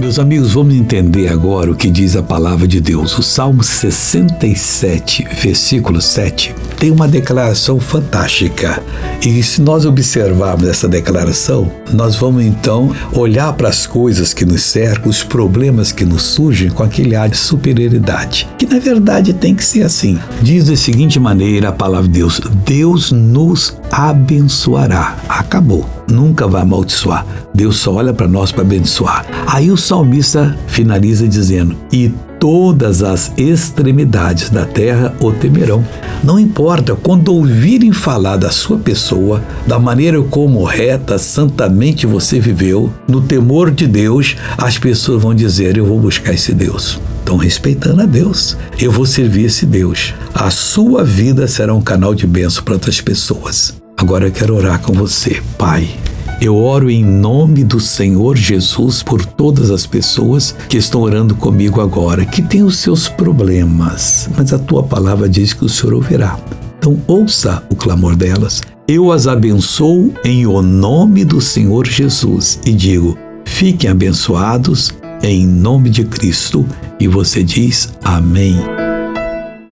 Meus amigos, vamos entender agora o que diz a palavra de Deus. O Salmo 67, versículo 7, tem uma declaração fantástica. E se nós observarmos essa declaração, nós vamos então olhar para as coisas que nos cercam, os problemas que nos surgem com aquele ar de superioridade, que na verdade tem que ser assim. Diz da seguinte maneira a palavra de Deus: Deus nos abençoará. Acabou. Nunca vai amaldiçoar. Deus só olha para nós para abençoar. Aí o salmista finaliza dizendo: E todas as extremidades da terra o temerão. Não importa quando ouvirem falar da sua pessoa, da maneira como reta, santamente você viveu, no temor de Deus, as pessoas vão dizer: Eu vou buscar esse Deus. Estão respeitando a Deus. Eu vou servir esse Deus. A sua vida será um canal de bênção para outras pessoas. Agora eu quero orar com você, Pai. Eu oro em nome do Senhor Jesus por todas as pessoas que estão orando comigo agora, que têm os seus problemas, mas a tua palavra diz que o Senhor ouvirá. Então, ouça o clamor delas. Eu as abençoo em o nome do Senhor Jesus e digo: fiquem abençoados em nome de Cristo. E você diz: Amém.